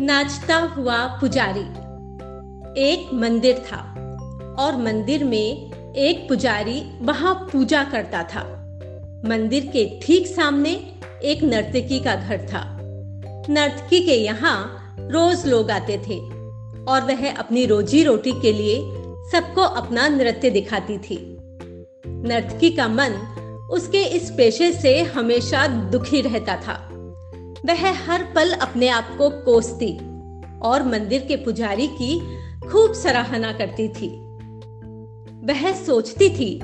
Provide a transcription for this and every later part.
नाचता हुआ पुजारी। एक मंदिर था और मंदिर में एक पुजारी वहाँ पूजा करता था। मंदिर के ठीक सामने एक नर्तकी का घर था। नर्तकी के यहाँ रोज लोग आते थे और वह अपनी रोजी रोटी के लिए सबको अपना नृत्य दिखाती थी। नर्तकी का मन उसके इस पेशे से हमेशा दुखी रहता था। वह हर पल अपने आप को कोसती और मंदिर के पुजारी की खूब सराहना करती थी। वह सोचती थी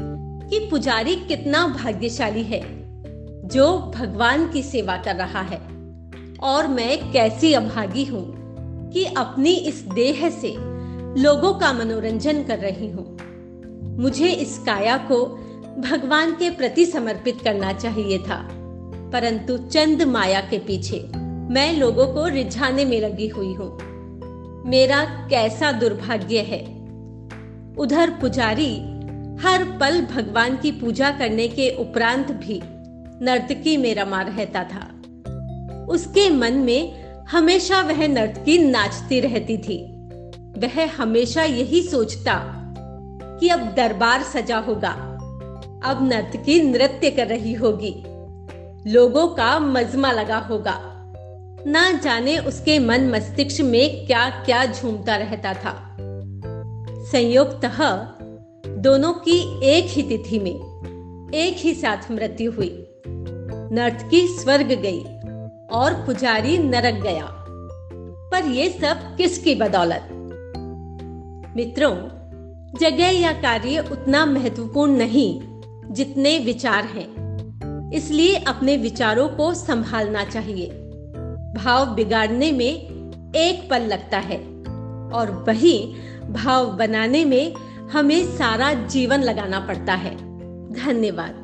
कि पुजारी कितना भाग्यशाली है, जो भगवान की सेवा कर रहा है। और मैं कैसी अभागी हूँ कि अपनी इस देह से लोगों का मनोरंजन कर रही हूँ। मुझे इस काया को भगवान के प्रति समर्पित करना चाहिए था। परंतु चंद माया के पीछे मैं लोगों को रिझाने में लगी हुई हूँ। मेरा कैसा दुर्भाग्य है। उधर पुजारी हर पल भगवान की पूजा करने के उपरांत भी नर्तकी में रमा रहता था। उसके मन में हमेशा वह नर्तकी नाचती रहती थी। वह हमेशा यही सोचता कि अब दरबार सजा होगा, अब नर्तकी नृत्य कर रही होगी। लोगों का मजमा लगा होगा। ना जाने उसके मन मस्तिष्क में क्या क्या झूमता रहता था। संयोगतः दोनों की एक ही तिथि में एक ही साथ मृत्यु हुई। नर्तकी स्वर्ग गई और पुजारी नरक गया। पर ये सब किसकी बदौलत? मित्रों, जगह या कार्य उतना महत्वपूर्ण नहीं जितने विचार हैं। इसलिए अपने विचारों को संभालना चाहिए। भाव बिगाड़ने में एक पल लगता है और वही भाव बनाने में हमें सारा जीवन लगाना पड़ता है। धन्यवाद।